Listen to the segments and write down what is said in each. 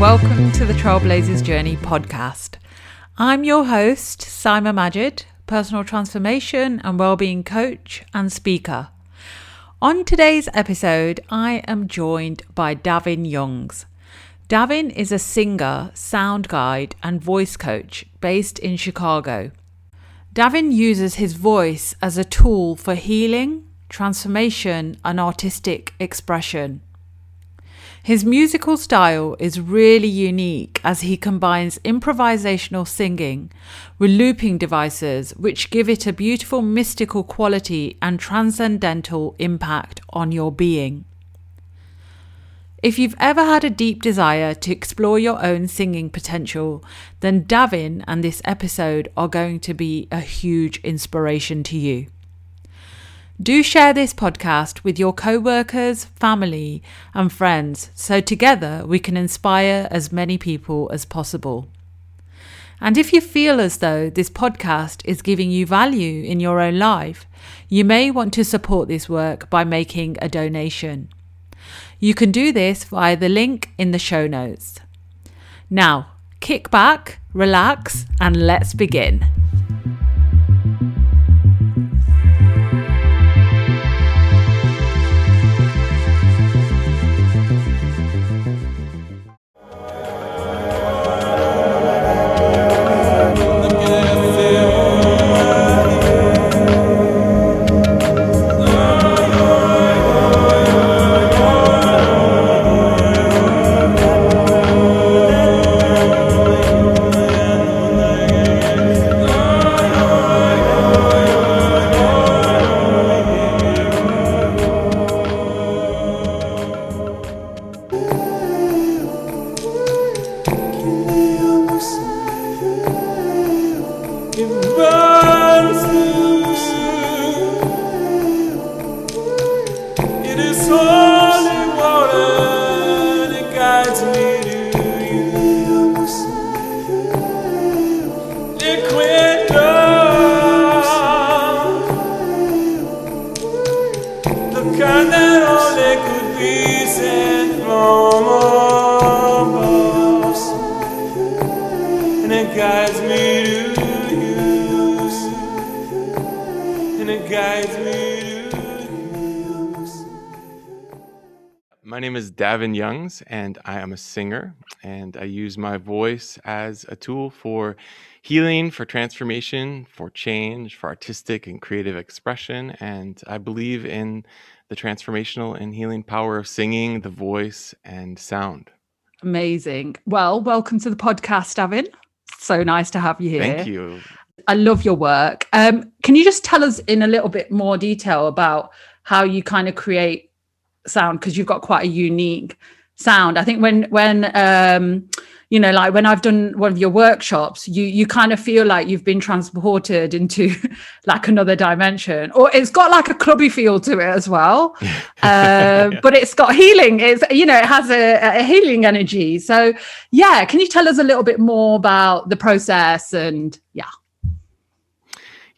Welcome to the Trailblazers Journey podcast. I'm your host, Simon Majid, personal transformation and well-being coach and speaker. On today's episode, I am joined by Davin Youngs. Davin is a singer, sound guide, and voice coach based in Chicago. Davin uses his voice as a tool for healing, transformation, and artistic expression. His musical style is really unique as he combines improvisational singing with looping devices, which give it a beautiful mystical quality and transcendental impact on your being. If you've ever had a deep desire to explore your own singing potential, then Davin and this episode are going to be a huge inspiration to you. Do share this podcast with your co workers, family, and friends so together we can inspire as many people as possible. And if you feel as though this podcast is giving you value in your own life, you may want to support this work by making a donation. You can do this via the link in the show notes. Now, kick back, relax, and let's begin. sou. My name is Davin Youngs, and I am a singer. And I use my voice as a tool for healing, for transformation, for change, for artistic and creative expression. And I believe in the transformational and healing power of singing, the voice, and sound. Amazing. Well, welcome to the podcast, Davin. So nice to have you here. Thank you. I love your work. Um, can you just tell us in a little bit more detail about how you kind of create sound because you've got quite a unique sound. I think when when um you know like when I've done one of your workshops you you kind of feel like you've been transported into like another dimension or it's got like a clubby feel to it as well. Uh, but it's got healing. It's you know it has a, a healing energy. So yeah can you tell us a little bit more about the process and yeah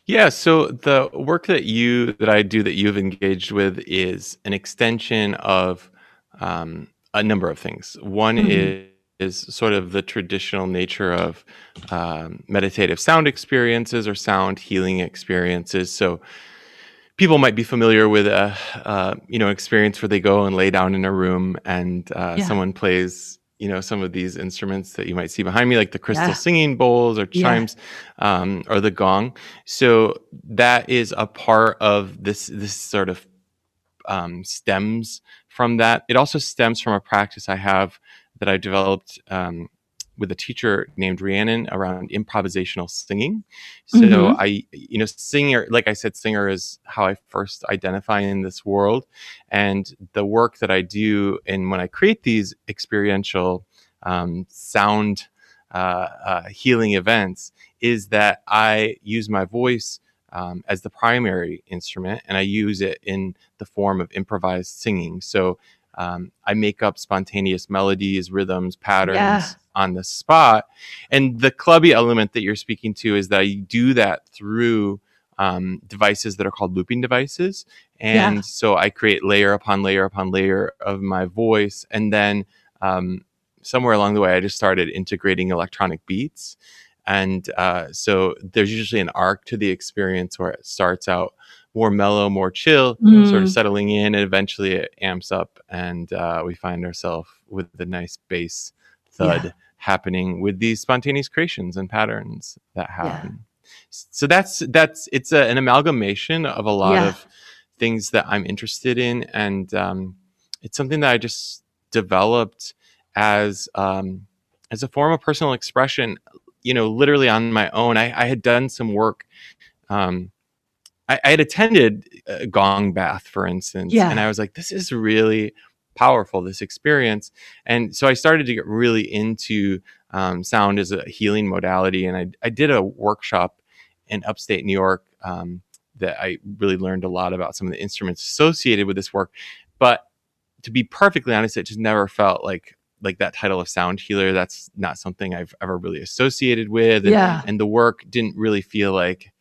yeah, so the work that you that I do that you've engaged with is an extension of um, a number of things. One mm-hmm. is is sort of the traditional nature of um, meditative sound experiences or sound healing experiences. So people might be familiar with a uh, you know experience where they go and lay down in a room and uh, yeah. someone plays you know some of these instruments that you might see behind me like the crystal yeah. singing bowls or chimes yeah. um, or the gong so that is a part of this this sort of um, stems from that it also stems from a practice i have that i developed um, with a teacher named Rhiannon around improvisational singing. So mm-hmm. I, you know, singer, like I said, singer is how I first identify in this world. And the work that I do and when I create these experiential um, sound uh, uh, healing events is that I use my voice um, as the primary instrument and I use it in the form of improvised singing. So um, I make up spontaneous melodies, rhythms, patterns yeah. On the spot. And the clubby element that you're speaking to is that I do that through um, devices that are called looping devices. And yeah. so I create layer upon layer upon layer of my voice and then um, somewhere along the way, I just started integrating electronic beats. And uh, so there's usually an arc to the experience where it starts out more mellow, more chill, mm. sort of mm. settling in, and eventually it amps up, and uh, we find ourselves with the nice bass thud yeah. Happening with these spontaneous creations and patterns that happen. Yeah. So that's that's it's a, an amalgamation of a lot yeah. of things that I'm interested in, and um, it's something that I just developed as um, as a form of personal expression. You know, literally on my own. I, I had done some work. Um, I, I, had attended a gong bath, for instance, yeah. and I was like, "This is really powerful this experience. And so i started to get really into um, sound as a healing modality. And I, I, did a workshop in upstate new york um, that i really learned a lot about some of the instruments associated with this work. But to be perfectly honest it just never felt like like that title of sound healer. That's not something i've ever really associated with. And, yeah. and the work didn't really feel like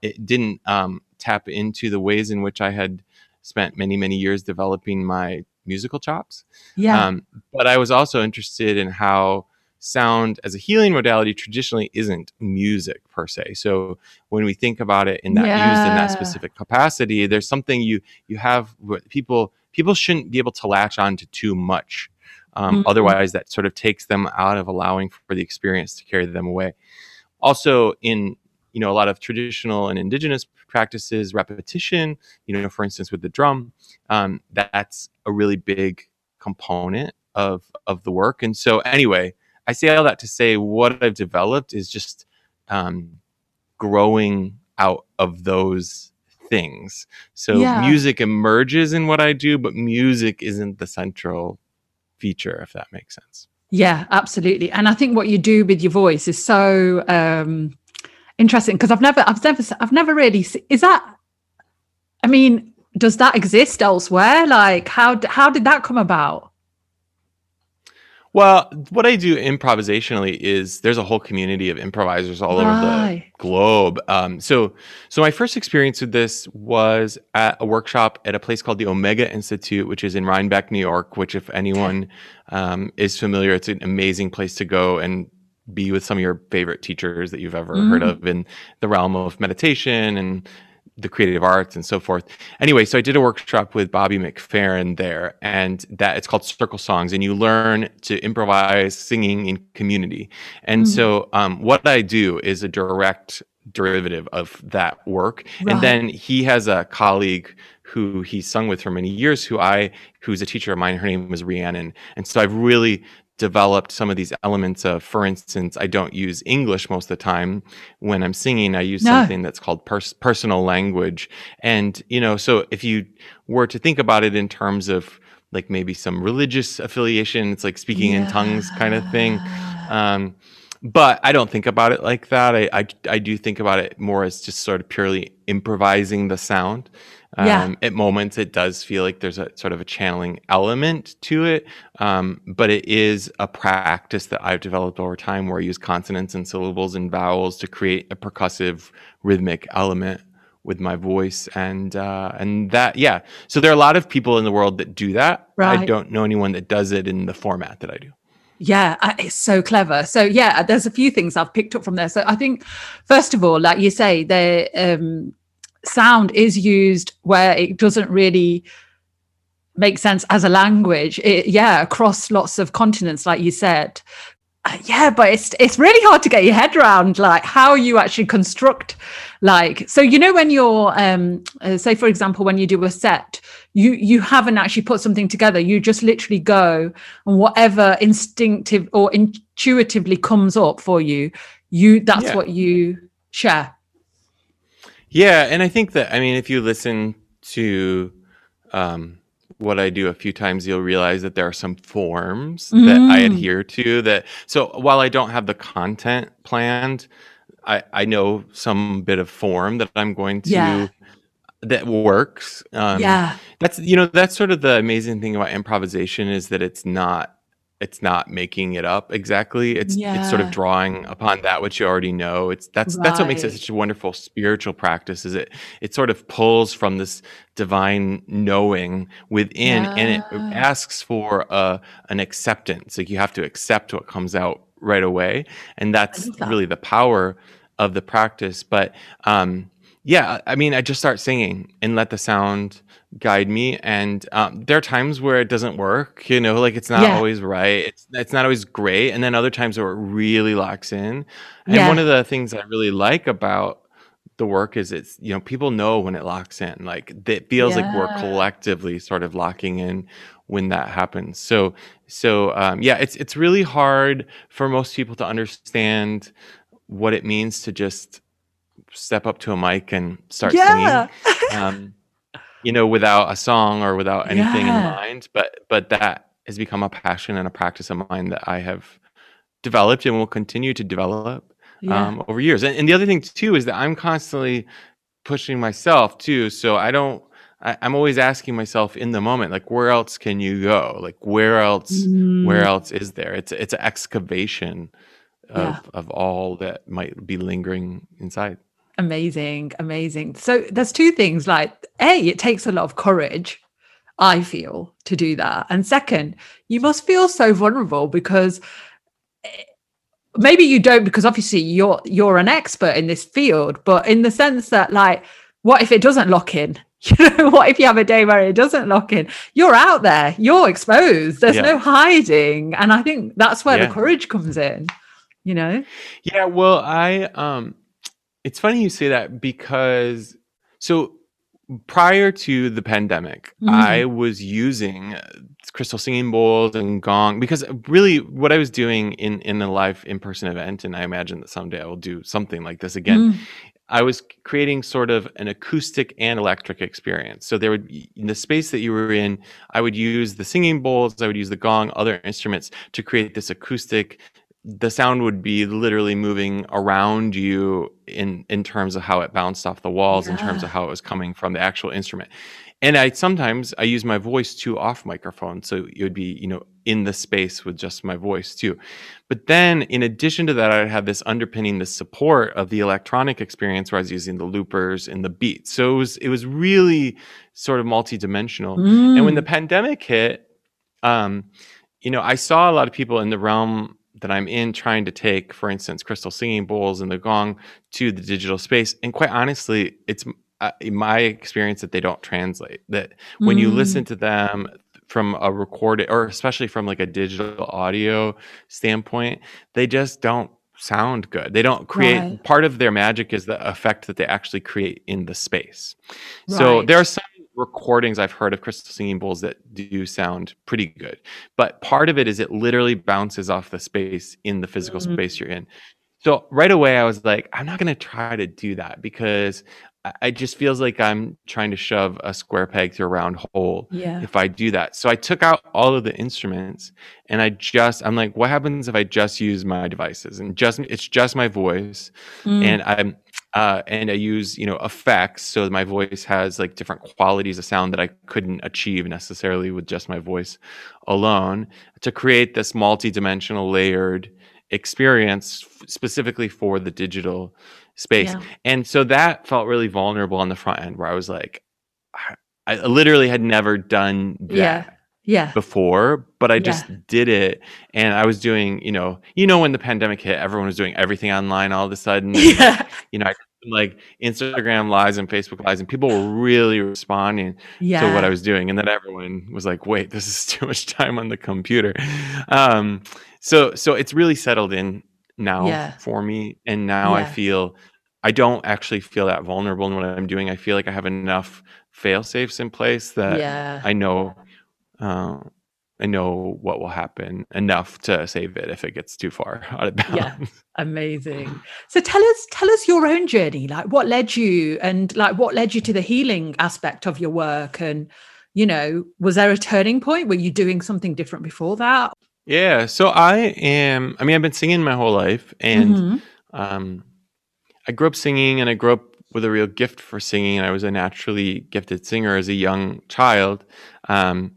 it didn't um, tap into the ways in which i had spent many many years developing my musical chops. Yeah. Um, but I was also interested in how sound as a healing modality traditionally isn't music per se. So when we think about it in that yeah. used in that specific capacity, there's something you you have people people shouldn't be able to latch on to too much. Um, mm-hmm. Otherwise, that sort of takes them out of allowing for the experience to carry them away. Also, in you know a lot of traditional and indigenous practices repetition you know for instance with the drum um, that's a really big component of of the work. And so anyway i say all that to say what i've developed is just um, growing out of those things. So yeah. music emerges in what i do but music isn't the central feature if that makes sense. Yeah absolutely. And i think what you do with your voice is so um interesting because I've never, I've never, I've never really. Is that? I mean, does that exist elsewhere? Like, how how did that come about? Well, what I do improvisationally is there's a whole community of improvisers all right. over the globe. Um, so, so my first experience with this was at a workshop at a place called the Omega Institute, which is in Rhinebeck, New York. Which, if anyone um, is familiar, it's an amazing place to go and be with some of your favorite teachers that you've ever mm. heard of in the realm of meditation and the creative arts and so forth. Anyway, so I did a workshop with Bobby McFerrin there, and that it's called Circle Songs, and you learn to improvise singing in community. And mm so, um, what I do is a direct derivative of that work. Right. And then he has a colleague who he sung with for many years, who I, who's a teacher of mine. Her name was Rhiannon, and so I've really developed some of these elements of for instance i don't use english most of the time when i'm singing i use no. something that's called pers- personal language and you know so if you were to think about it in terms of like maybe some religious affiliation it's like speaking yeah. in tongues kind of thing um, but I don't think about it like that. I, I, I do think about it more as just sort of purely improvising the sound. Um, yeah. At moments, it does feel like there's a sort of a channeling element to it, um, but it is a practice that I've developed over time where I use consonants and syllables and vowels to create a percussive rhythmic element with my voice and uh, and that yeah. So there are a lot of people in the world that do that. Right. I don't know anyone that does it in the format that I do. Yeah, it's so clever. So yeah, there's a few things I've picked up from there. So I think, first of all, like you say, there um, sound is used where it doesn't really make sense as a language. It, yeah, across lots of continents, like you said. Uh, yeah, but it's it's really hard to get your head around, like how you actually construct, like so. You know, when you're, um, uh, say for example, when you do a set, you you haven't actually put something together you just literally go and whatever instinctive or intuitively comes up for you you that's yeah. what you share yeah and i think that i mean if you listen to um, what I do a few times, you'll realize that there are some forms mm. that I mm. adhere to. That so while I don't have the content planned, I, I know some bit of form that I'm going to yeah that works. Um, yeah, that's you know that's sort of the amazing thing about improvisation is that it's not it's not making it up exactly. It's it's sort of drawing upon that which you already know. It's that's that's what makes it such a wonderful spiritual practice. Is it it sort of pulls from this divine knowing within, and it asks for a an acceptance. Like you have to accept what comes out right away, and that's that. really the power of the practice. But um, yeah, I mean, I just start singing and let the sound guide me. And um, there are times where it doesn't work, you know, like it's not Yeah. always right. It's it's not always great. And then other times where it really locks in. And one of the things I really like about the work is it's you know people know when it locks in like it feels like we're collectively sort of locking in when that happens so so um, yeah it's it's really hard for most people to understand what it means to just step up to a mic and start singing Yeah. um, you know without a song or without anything in mind but but that has become a passion and a practice of mine that i have developed and will continue to develop Yeah. um, over years. And, and the other thing too is that i'm constantly pushing myself too so i don't I, i'm always asking myself in the moment like where else can you go? Like where else where Mm, else is there? It's it's an excavation yeah. of of all that might be lingering inside Amazing. Amazing. So there's two things like A, it takes a lot of courage, I feel, to do that. And second, you must feel so vulnerable because eh, maybe you don't because obviously you're you're an expert in this field, but in the sense that like what if it doesn't lock in? You know, what if you have a day where it doesn't lock in? You're out there, you're exposed. There's yeah no hiding. And I think that's where the courage comes in, you know? yeah well i um it's funny you say that because so prior to the pandemic i Mm. was using crystal singing bowls and gong because really what i was doing in in a live in-person event and i imagine that someday i will do something like this again Mm. I was creating sort of an acoustic and electric experience. So there would be in the space that you were in, I would use the singing bowls, I would use the gong, other instruments to create this acoustic. The sound would be literally moving around you in in terms of how it bounced off the walls, in terms of how it was coming from the actual instrument. And I sometimes I use my voice too off microphone, so it would be you know in the space with just my voice too. But then, in addition to that, I had this underpinning, the support of the electronic experience where I was using the loopers and the beats. So it was it was really sort of multi-dimensional. And when the Mm. pandemic hit, um, you know, I saw a lot of people in the realm that I'm in trying to take, for instance, crystal singing bowls and the gong to the digital space. And quite honestly, it's uh, in my experience that they don't translate. That when you Mm. listen to them from a recorded, or especially from like a digital audio standpoint, they just don't sound good. They don't create. Right. Part of their magic is the effect that they actually create in the space. So there are some recordings I've heard of crystal singing bowls that do sound pretty good, but part of it is it literally bounces off the space in the physical Mm. space you're in. So right away, I was like, I'm not going to try to do that because it just feels like I'm trying to shove a square peg through a round hole Yeah. if I do that. So I took out all of the instruments and I just, I'm like, what happens if I just use my devices and just, it's just my voice Mm. and I'm, uh, and I use, you know, effects. So my voice has like different qualities of sound that I couldn't achieve necessarily with just my voice alone to create this multi-dimensional layered experience f- specifically for the digital space. Yeah. And so that felt really vulnerable on the front end where I was like, I, I literally had never done that Yeah. Yeah. before, but I Yeah. just did it. And I was doing, you know, you know, when the pandemic hit, everyone was doing everything online all of a sudden. And like, you know, I like Instagram lives and Facebook lives, and people were really responding yeah. to what I was doing. And then everyone was like, wait, this is too much time on the computer. Um, so so it's really settled in now Yeah. for me. And now I feel I don't actually feel that vulnerable in what I'm doing. I feel like I have enough fail safes in place that Yeah. I know uh, I know what will happen enough to save it if it gets too far out of Yeah. bounds. Amazing. So tell us tell us your own journey. Like what led you and like what led you to the healing aspect of your work and you know, was there a turning point? Were you doing something different before that? Yeah, so I am. I mean, I've been singing my whole life, and Mhm. um, I grew up singing, and I grew up with a real gift for singing. And I was a naturally gifted singer as a young child, um,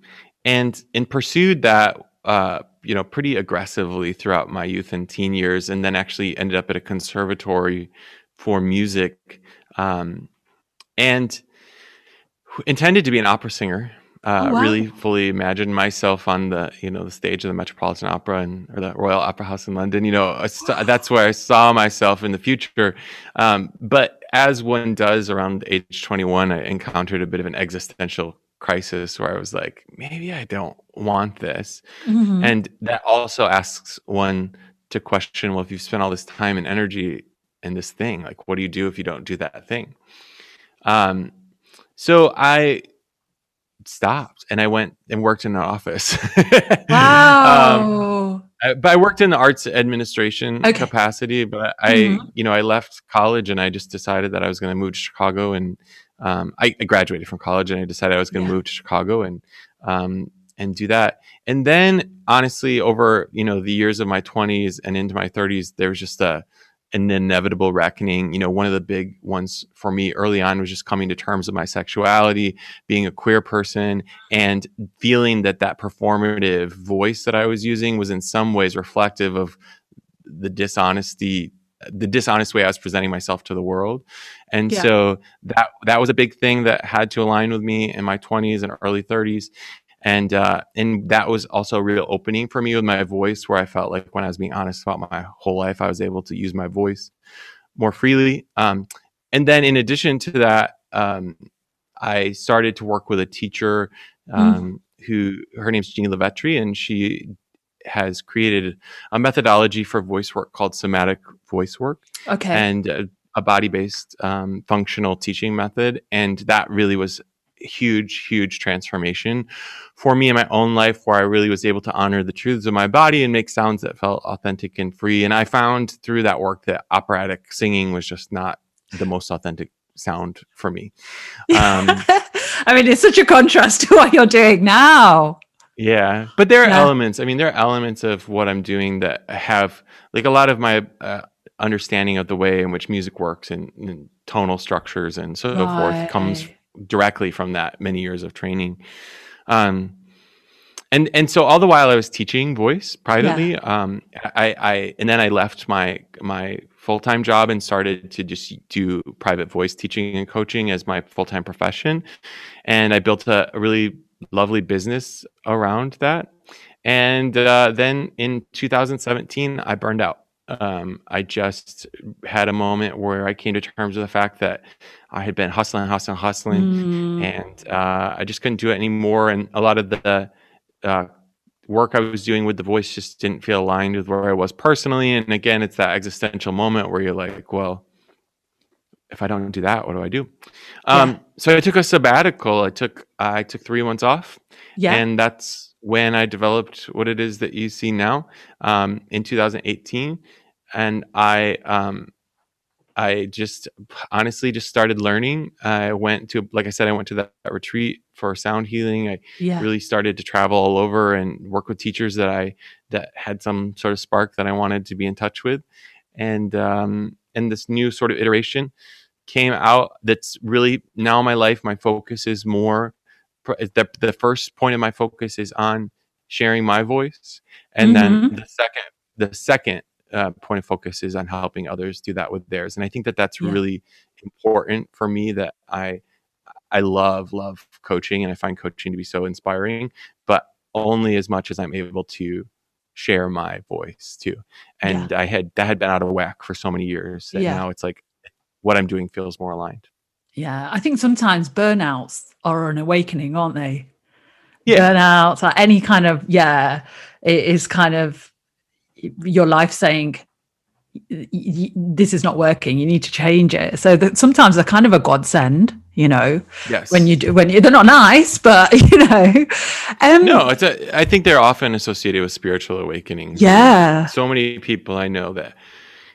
and and pursued that uh, you know, pretty aggressively throughout my youth and teen years, and then actually ended up at a conservatory for music, um, and intended to be an opera singer. Uh, Oh, wow. Really fully imagined myself on the you know the stage of the Metropolitan Opera and or the Royal Opera House in London. You know, saw- that's where I saw myself in the future. Um, but as one does around age 21, I encountered a bit of an existential crisis where I was like, maybe I don't want this. Mhm. And that also asks one to question, well, if you've spent all this time and energy in this thing, like, what do you do if you don't do that thing? Um, so I stopped and I went and worked in an office. um, Wow. I, but I worked in the arts administration Okay. capacity. But I, Mhm. you know, I left college and I just decided that I was going to move to Chicago. And um, I, I graduated from college and I decided I was going to Yeah. move to Chicago and um, and do that. And then, honestly, over you know the years of my twenties and into my thirties, there was just a an inevitable reckoning. You know, one of the big ones for me early on was just coming to terms with my sexuality, being a queer person, and feeling that that performative voice that I was using was in some ways reflective of the dishonesty the dishonest way I was presenting myself to the world. And Yeah. so that that was a big thing that had to align with me in my 20s and early 30s. And uh, and that was also a real opening for me with my voice, where I felt like when I was being honest about my whole life, I was able to use my voice more freely. Um, and then in addition to that, um, I started to work with a teacher um, who her name's Jeannie LoVetri, and she has created a methodology for voice work called somatic voice work Okay. and a, a body-based um, functional teaching method and that really was huge huge transformation for me in my own life where i really was able to honor the truths of my body and make sounds that felt authentic and free and i found through that work that operatic singing was just not the most authentic sound for me um, I mean, it's such a contrast to what you're doing now. Yeah, but there are Yeah. elements. I mean, there are elements of what I'm doing that have like a lot of my uh, understanding of the way in which music works and, and tonal structures and so forth comes Right. Directly from that many years of training. Um, and and so all the while I was teaching voice privately, um, I, I and then I left my my full time job and started to just do private voice teaching and coaching as my full time profession, and I built a, a really lovely business around that. And uh, then in 2017, I burned out. Um, I just had a moment where I came to terms with the fact that I had been hustling, hustling, hustling, Mm. and uh, I just couldn't do it anymore. And a lot of the uh, work I was doing with the voice just didn't feel aligned with where I was personally. And again, it's that existential moment where you're like, well, if I don't do that, what do I do? Um, So I took a sabbatical. I took I took three months off, Yeah. and that's when I developed what it is that you see now um, in 2018. And I um, I just honestly just started learning. I went to, like I said, I went to that, that retreat for sound healing. I yeah. really started to travel all over and work with teachers that I that had some sort of spark that I wanted to be in touch with, and um, and this new sort of iteration came out. That's really now my life. My focus is more. The the first point of my focus is on sharing my voice, and then Mhm. the second the second uh, point of focus is on helping others do that with theirs. And I think that that's Yeah. really important for me. That I I love love coaching, and I find coaching to be so inspiring, but only as much as I'm able to share my voice too. And I had that had been out of whack for so many years that Yeah. now it's like what I'm doing feels more aligned. Yeah. I think sometimes burnouts are an awakening, aren't they? Yeah. Burnouts any kind of, yeah, it is kind of your life saying, "Y- y- this is not working. You need to change it. So that sometimes they're kind of a godsend, you know, Yes. when you do, when you, they're not nice, but you know, um, no, it's a, I think they're often associated with spiritual awakenings. yeah, so many people I know that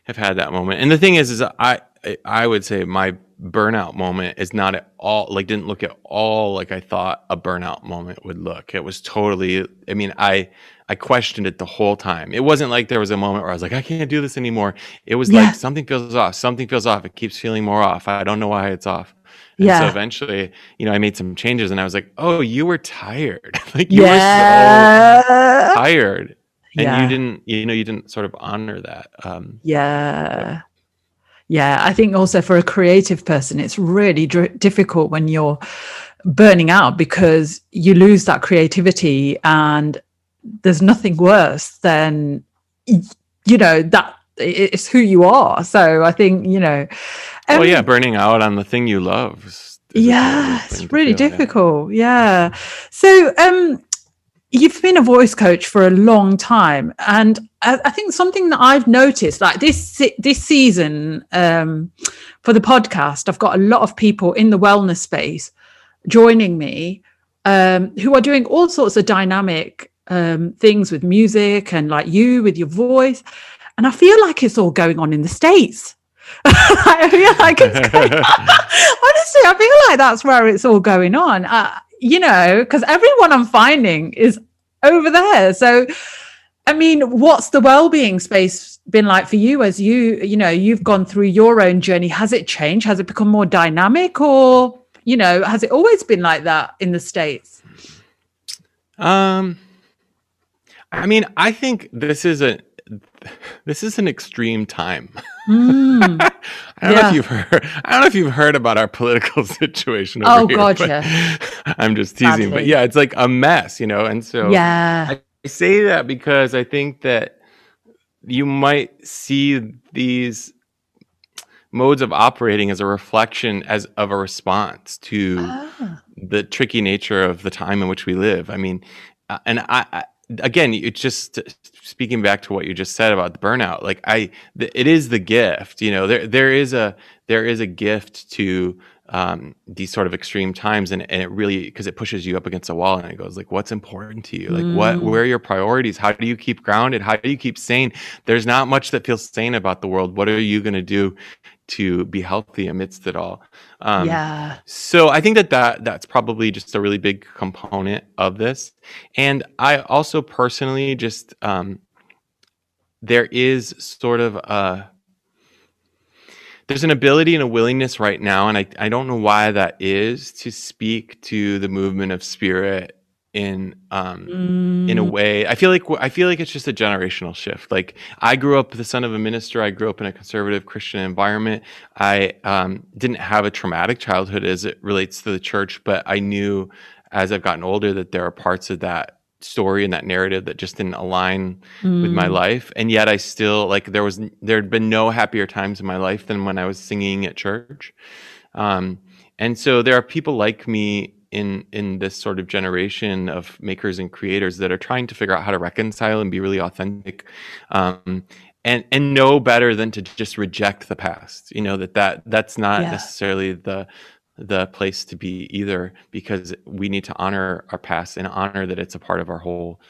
have had that moment. And the thing is, is I I would say my burnout moment is not at all like didn't look at all like I thought a burnout moment would look. It was totally. I mean, I I questioned it the whole time. It wasn't like there was a moment where I was like, I can't do this anymore. It was Yeah. like something feels off. Something feels off. It keeps feeling more off. I don't know why it's off. And Yeah. so eventually, you know, I made some changes and I was like, oh, you were tired. like you yeah. were so tired. And yeah. you didn't, you know, you didn't sort of honor that. Um, Yeah. Yeah. I think also for a creative person, it's really dr- difficult when you're burning out because you lose that creativity and there's nothing worse than, you know, that it's who you are. So I think, you know, well, um, yeah, burning out on the thing you love. yeah it's really feel, yeah. difficult yeah so um you've been a voice coach for a long time and I, I think something that i've noticed like this this season um for the podcast i've got a lot of people in the wellness space joining me um who are doing all sorts of dynamic um things with music and like you with your voice and i feel like it's all going on in the states. I feel like it's going honestly i feel like that's where it's all going on you know because everyone i'm finding is over there. So i mean what's the well-being space been like for you as you you know you've gone through your own journey? Has it changed? Has it become more dynamic or you know has it always been like that in the states? Um, I mean, I think this is a this is an extreme time. Mm. I don't know if you've heard. I don't know if you've heard about our political situation. Oh, here, God, yeah. I'm just teasing, but yeah, it's like a mess, you know. And so yeah I say that because I think that you might see these modes of operating as a reflection as of a response to Ah. the tricky nature of the time in which we live. I mean, uh, and I, I again, it's just speaking back to what you just said about the burnout. Like I, th- it is the gift. You know, there there is a there is a gift to um, these sort of extreme times, and, and it really because it pushes you up against a wall, and it goes like, what's important to you? Like what? Mm. Where are your priorities? How do you keep grounded? How do you keep sane? There's not much that feels sane about the world. What are you going to do? to be healthy amidst it all um, yeah so I think that, that that's probably just a really big component of this. And I also personally just um, there is sort of a there's an ability and a willingness right now, and I, I don't know why that is to speak to the movement of spirit in um, in a Mm. way. I feel like I feel like it's just a generational shift. Like I grew up the son of a minister. I grew up in a conservative Christian environment. I um, didn't have a traumatic childhood as it relates to the church, but I knew as I've gotten older that there are parts of that story and that narrative that just didn't align with my Mm. life and yet i still like there was there had been no happier times in my life than when i was singing at church um, and so there are people like me in in this sort of generation of makers and creators that are trying to figure out how to reconcile and be really authentic um, and and know better than to just reject the past you know that that that's not Yeah. necessarily the the place to be either because we need to honor our past and honor that it's a part of our whole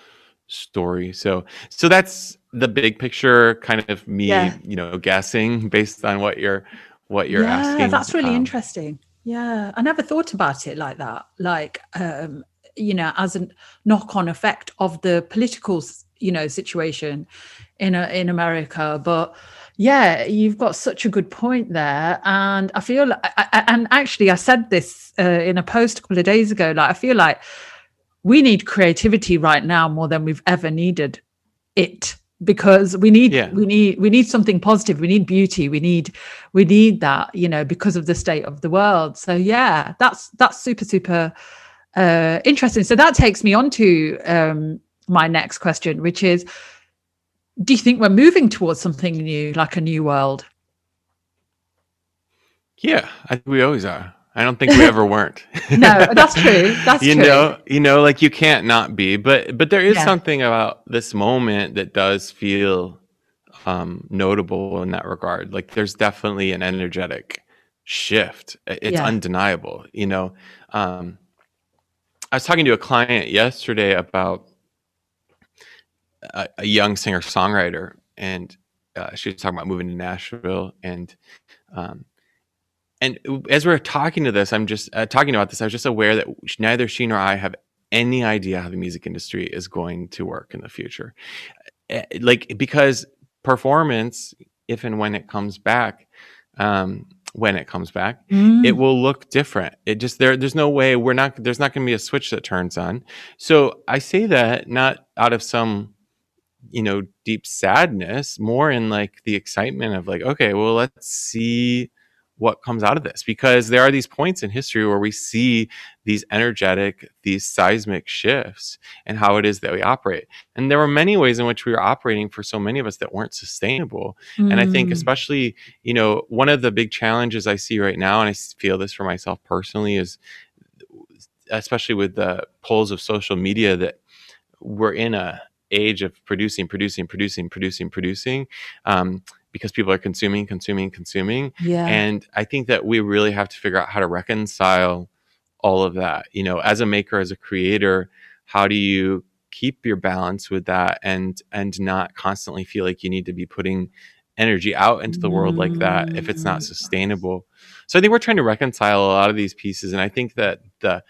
story so so that's the big picture kind of me Yeah. you know guessing based on what you're what you're yeah, asking that's really Um, interesting. Yeah, I never thought about it like that. Like, um, you know, as a knock-on effect of the political, you know, situation in a, in America. But yeah, you've got such a good point there, and I feel, I, I, and actually, I said this uh, in a post a couple of days ago. Like, I feel like we need creativity right now more than we've ever needed it because we need Yeah. we need we need something positive. We need beauty. We need we need that you know because of the state of the world. So yeah that's that's super super uh interesting. So that takes me on to um my next question which is do you think we're moving towards something new like a new world? Yeah i think we always are i don't think we ever weren't. No that's true that's you true. know you know like you can't not be but but there is Yeah. something about this moment that does feel um notable in that regard. Like there's definitely an energetic shift. It's Yeah. undeniable you know? Um i was talking to a client yesterday about a, a young singer songwriter and uh, she was talking about moving to nashville and um and as we're talking to this, I'm just uh, talking about this. I was just aware that neither she nor I have any idea how the music industry is going to work in the future. Uh, Like because performance, if and when it comes back, um, when it comes back, Mm. it will look different. It just there there's no way we're not there's not going to be a switch that turns on. So I say that not out of some you know deep sadness, more in like the excitement of like okay, well let's see what comes out of this because there are these points in history where we see these energetic these seismic shifts and how it is that we operate and there were many ways in which we were operating for so many of us that weren't sustainable and I think, Mm. especially, you know, one of the big challenges I see right now, and I feel this for myself personally, is especially with the polls of social media that we're in a age of producing, producing, producing, producing, producing, um, because people are consuming, consuming, consuming. yeah. And I think that we really have to figure out how to reconcile all of that. You know, as a maker, as a creator, how do you keep your balance with that and and not constantly feel like you need to be putting energy out into the world like that if it's not Mm. sustainable. So I think we're trying to reconcile a lot of these pieces and I think that the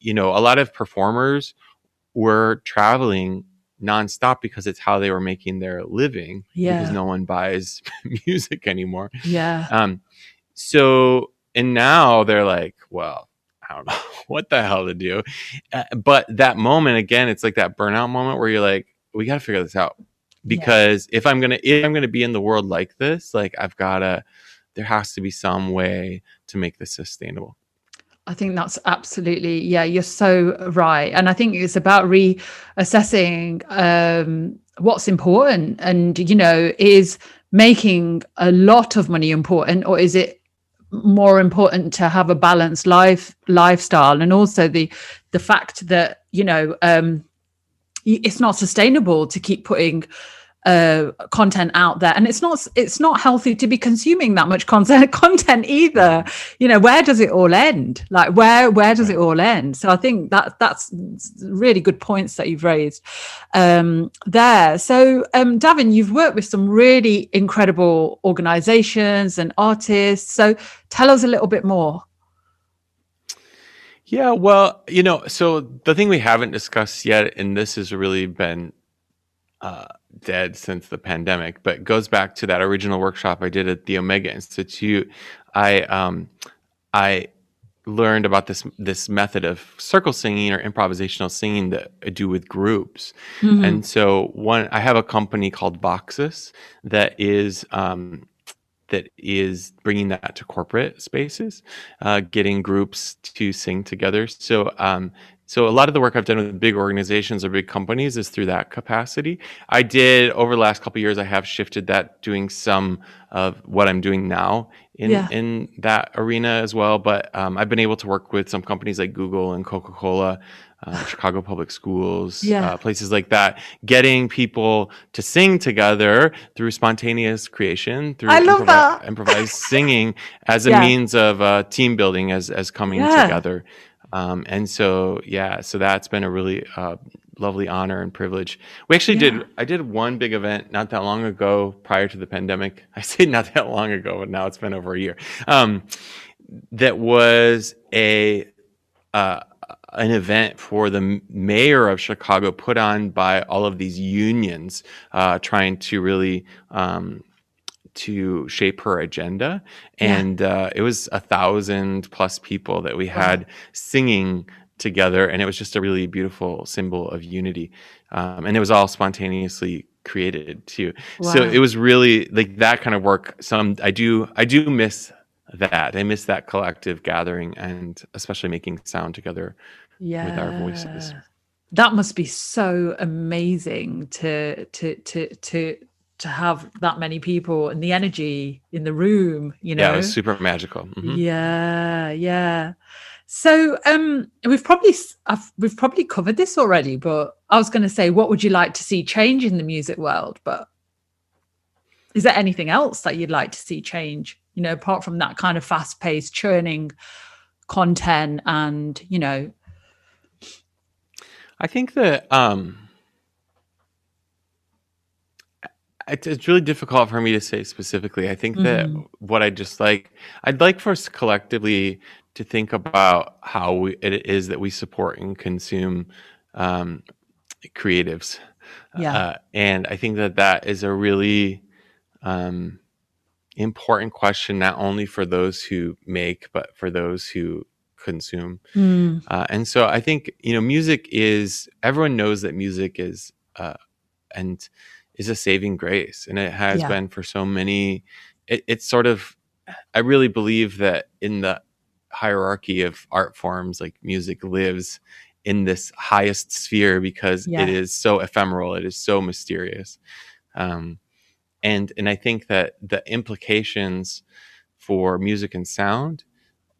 you know, a lot of performers were traveling nonstop because it's how they were making their living Yeah. because no one buys music anymore. yeah. Um, so and now they're like, well, I don't know what the hell to do. Uh, but that moment again, it's like that burnout moment where you're like, we got to figure this out because if I'm gonna if I'm gonna be in the world like this, like I've gotta, there has to be some way to make this sustainable. I think that's absolutely, yeah, you're so right. And I think it's about reassessing um, what's important. And, you know, is making a lot of money important or is it more important to have a balanced life lifestyle and also the the fact that you know um it's not sustainable to keep putting uh content out there. And it's not it's not healthy to be consuming that much content content either. You know where does it all end? Like where where does it all end? So i think that that's really good points that you've raised um there. So um davin you've worked with some really incredible organizations and artists. So tell us a little bit more. Yeah, well, you know, so the thing we haven't discussed yet, and this has really been uh, dead since the pandemic, but goes back to that original workshop I did at the Omega Institute. I um, I learned about this this method of circle singing or improvisational singing that I do with groups. Mhm. And so one, I have a company called Voxus that is um, that is bringing that to corporate spaces, uh, getting groups to sing together. So um, so a lot of the work I've done with big organizations or big companies is through that capacity. I did over the last couple of years. I have shifted that, doing some of what I'm doing now in Yeah. in that arena as well. But um, I've been able to work with some companies like Google and Coca Cola, uh, Chicago Public Schools, Yeah. uh, places like that, getting people to sing together through spontaneous creation, through I love improv- that. improvised singing as a Yeah. means of uh, team building, as as coming together. Um, and so, yeah, so that's been a really uh, lovely honor and privilege. We actually Yeah. did. I did one big event not that long ago, prior to the pandemic. I say not that long ago, but now it's been over a year. Um, that was a uh, an event for the mayor of Chicago, put on by all of these unions, uh, trying to really. Um, to shape her agenda. Yeah. and uh, it was a thousand plus people that we had singing together and it was just a really beautiful symbol of unity. Um, and it was all spontaneously created too. So it was really like that kind of work some i do i do miss that. I miss that collective gathering and especially making sound together yeah with our voices. that must be so amazing to to to to to have that many people and the energy in the room you know yeah it was super magical. Mhm. yeah yeah. So um we've probably I've, we've probably covered this already but i was going to say what would you like to see change in the music world? But is there anything else that you'd like to see change you know apart from that kind of fast paced churning content and you know? I think that um, it's, it's really difficult for me to say specifically. I think that Mhm. what I just like, I'd like for us collectively to think about how we, it is that we support and consume um, creatives. Yeah. Uh, and I think that that is a really um, important question not only for those who make but for those who consume Mm. uh, and so i think you know music is everyone knows that music is uh, and is a saving grace and it has Yeah. been for so many it, it's sort of i really believe that in the hierarchy of art forms like music lives in this highest sphere because Yeah. it is so ephemeral it is so mysterious um, and and i think that the implications for music and sound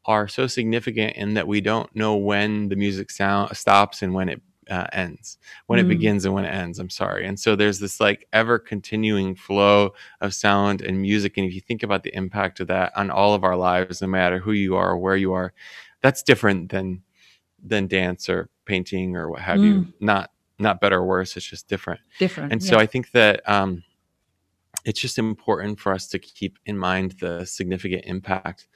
are so significant in that we don't know when the music sound stops and when it uh, ends when it Mm. begins and when it ends i'm sorry and so there's this like ever continuing flow of sound and music and if you think about the impact of that on all of our lives no matter who you are or where you are that's different than than dance or painting or what have you not not better or worse it's just different Different. and so. I think that um, it's just important for us to keep in mind the significant impact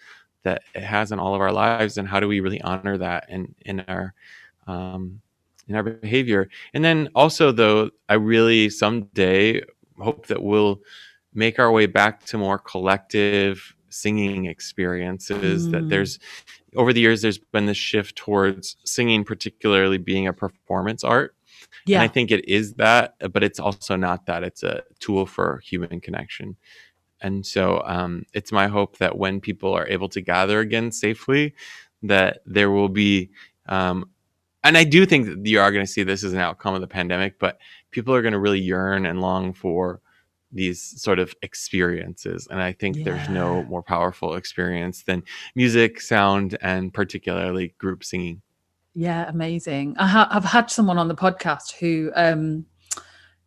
that it has on all of our lives, and how do we really honor that in in our um, in our behavior. And then also, though, I really someday hope that we'll make our way back to more collective singing experiences. That Mm. there's over the years, there's been this shift towards singing, particularly being a performance art. And yeah. I think it is that, but it's also not that. It's a tool for human connection. And so um, it's my hope that when people are able to gather again safely, that there will be, um, and I do think that you are going to see this as an outcome of the pandemic, but people are going to really yearn and long for these sort of experiences. And I think there's no more powerful experience than music, sound, and particularly group singing. Yeah, amazing. I ha- I've had someone on the podcast who um,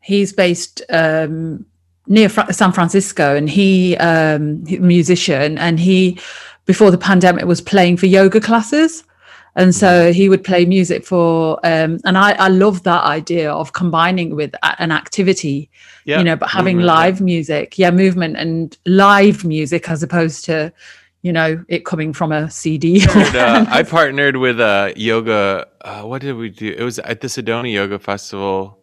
he's based um, near Fra- San Francisco, and he um, musician, and he before the pandemic was playing for yoga classes, and so he would play music for. Um, and I I love that idea of combining with a- an activity, Yeah. you know, but having movement, yeah. live music, yeah, movement and live music as opposed to. You know, it coming from a CD. partnered, uh, I partnered with a yoga. Uh, what did we do? It was at the Sedona Yoga Festival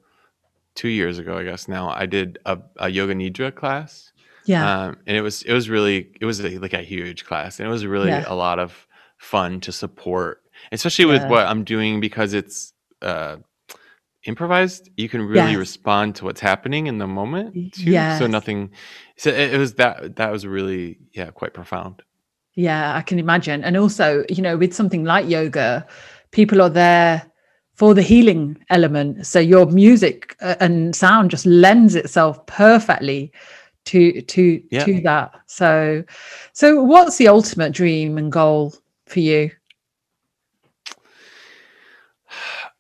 two years ago, I guess. Now I did a, a yoga nidra class, yeah, um, and it was it was really it was a, like a huge class, and it was really Yeah. a lot of fun to support, especially with what I'm doing because it's uh, improvised. You can really Yes. respond to what's happening in the moment too. yes. So nothing. So it, it was that that was really yeah quite profound. Yeah, I can imagine. And also, you know, with something like yoga, people are there for the healing element. So your music uh, and sound just lends itself perfectly to to Yeah. to that. So so what's the ultimate dream and goal for you?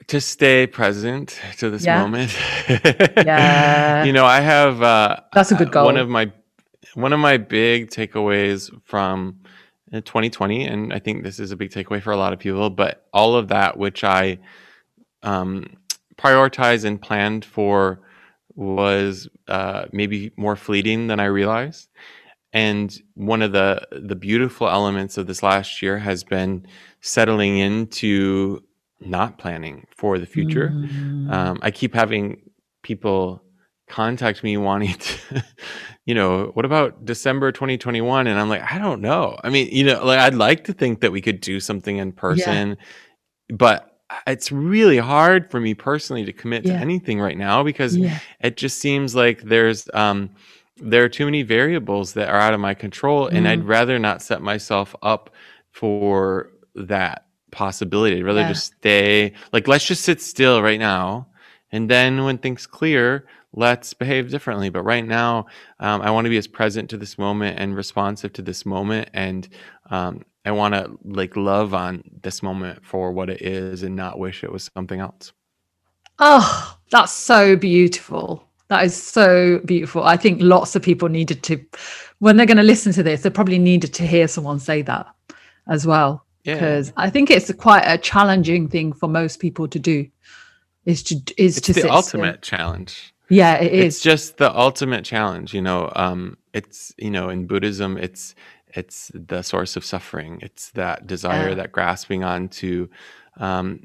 To stay present to this Yeah. moment. Yeah. you know, I have uh That's a good uh, One of my one of my big takeaways from uh, 2020 and I think this is a big takeaway for a lot of people, but all of that which I um prioritized and planned for was uh maybe more fleeting than I realized. And one of the the beautiful elements of this last year has been settling into not planning for the future. Mm. Um, I keep having people contact me wanting to, you know, what about December 2021? And I'm like, I don't know. I mean, you know, like I'd like to think that we could do something in person, but it's really hard for me personally to commit to anything right now because yeah. it just seems like there's um there are too many variables that are out of my control and Mm. i'd rather not set myself up for that possibility i'd rather Yeah. just stay like let's just sit still right now and then when things clear let's behave differently but right now um, i want to be as present to this moment and responsive to this moment and um, i want to like love on this moment for what it is and not wish it was something else Oh, that's so beautiful. That is so beautiful. I think lots of people needed to, when they're going to listen to this, they probably needed to hear someone say that as well. Yeah. Because I think it's quite a challenging thing for most people to do. Is to is it's to the sit still. ultimate challenge Yeah, it it's just the ultimate challenge you know um it's you know in buddhism it's it's the source of suffering it's that desire Yeah. that grasping onto um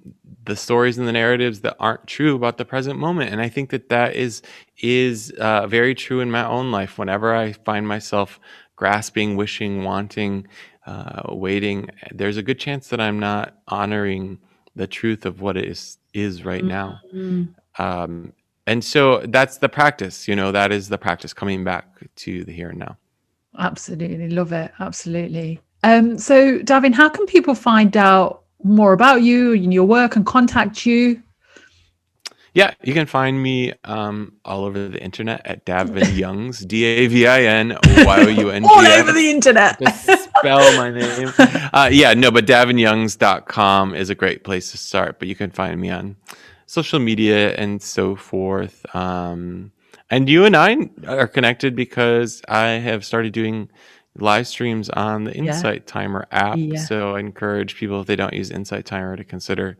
the stories and the narratives that aren't true about the present moment and i think that that is is uh, very true in my own life whenever i find myself grasping, wishing, wanting, uh, waiting, there's a good chance that I'm not honoring the truth of what is is right now. Mm-hmm. Um, and so that's the practice. You know, that is the practice coming back to the here and now. Absolutely, love it. Absolutely. Um, so, Davin, how can people find out more about you and your work and contact you? Yeah, you can find me um, all over the internet at Davin Youngs, D A V I N Y O U N G. All over the internet. Spell my name. Uh, yeah, no, but davinyoungs.com is a great place to start. But you can find me on social media and so forth. Um, and you and I are connected because I have started doing live streams on the Insight Timer app. Yeah. So I encourage people, if they don't use Insight Timer, to consider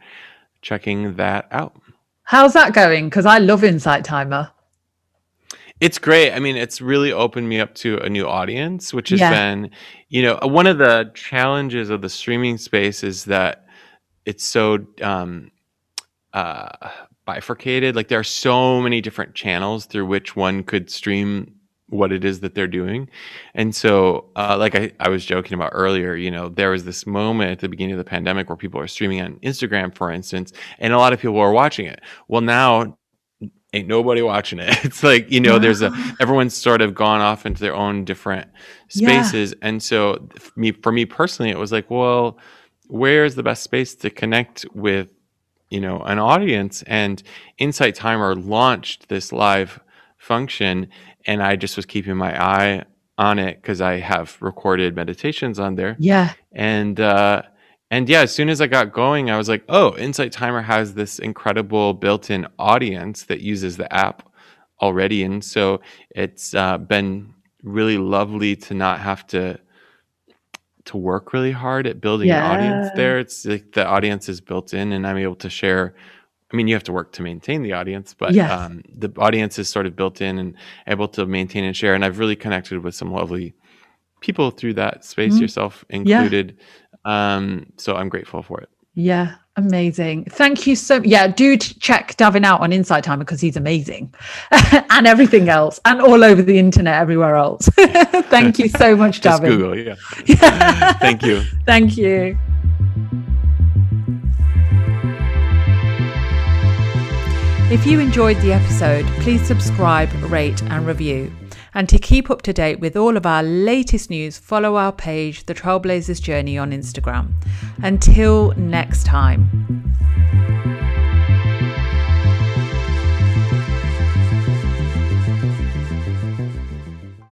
checking that out. How's that going? Because I love Insight Timer. It's great. I mean, it's really opened me up to a new audience, which has Yeah. been, you know, one of the challenges of the streaming space is that it's so um, uh, bifurcated. Like there are so many different channels through which one could stream what it is that they're doing. And so, uh, like I, I was joking about earlier, you know, there was this moment at the beginning of the pandemic where people are streaming on Instagram, for instance, and a lot of people are watching it. Well, now ain't nobody watching it. It's like, you know, there's a everyone's sort of gone off into their own different Yeah. spaces. And so f- me for me personally, it was like, well, where's the best space to connect with, you know, an audience? And Insight Timer launched this live function and I just was keeping my eye on it because I have recorded meditations on there Yeah. and uh and yeah as soon as i got going i was like oh insight timer has this incredible built-in audience that uses the app already and so it's uh, been really lovely to not have to to work really hard at building an audience there it's like the audience is built in and i'm able to share i mean you have to work to maintain the audience but Yes. um, the audience is sort of built in and able to maintain and share and i've really connected with some lovely people through that space Mhm. yourself Yeah. Included um so i'm grateful for it Yeah. Amazing. Thank you so Yeah, do check Davin out on Insight Timer because he's amazing. and everything else. And all over the internet everywhere else. Thank you so much, just Davin. google yeah thank you Thank you. If you enjoyed the episode, please subscribe, rate, and review. And to keep up to date with all of our latest news, follow our page, The Trailblazers Journey, on Instagram. Until next time.